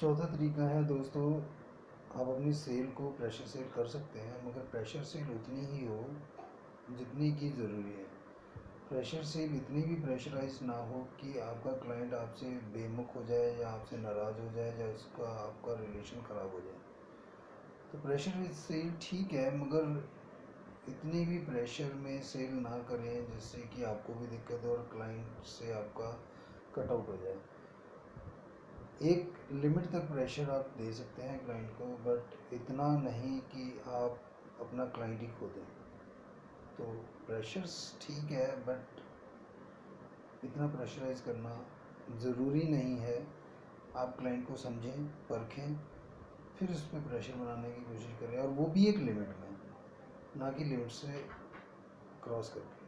चौथा तरीका है दोस्तों, आप अपनी सेल को प्रेशर सेल कर सकते हैं, मगर प्रेशर सेल उतनी ही हो जितनी की ज़रूरी है। प्रेशर सेल इतनी भी प्रेशराइज ना हो कि आपका क्लाइंट आपसे बेमुख हो जाए या आपसे नाराज़ हो जाए या उसका, आपका रिलेशन ख़राब हो जाए। तो प्रेशर सेल ठीक है, मगर इतनी भी प्रेशर में सेल ना करें जिससे कि आपको भी दिक्कत हो और क्लाइंट से आपका कटआउट हो जाए। एक लिमिट तक प्रेशर आप दे सकते हैं क्लाइंट को बट इतना नहीं कि आप अपना क्लाइंट ही खो दें। तो प्रेशर्स ठीक है बट इतना प्रेशराइज करना ज़रूरी नहीं है। आप क्लाइंट को समझें, परखें, फिर उस पर प्रेशर बनाने की कोशिश करें, और वो भी एक लिमिट में, ना कि लिमिट से क्रॉस करके।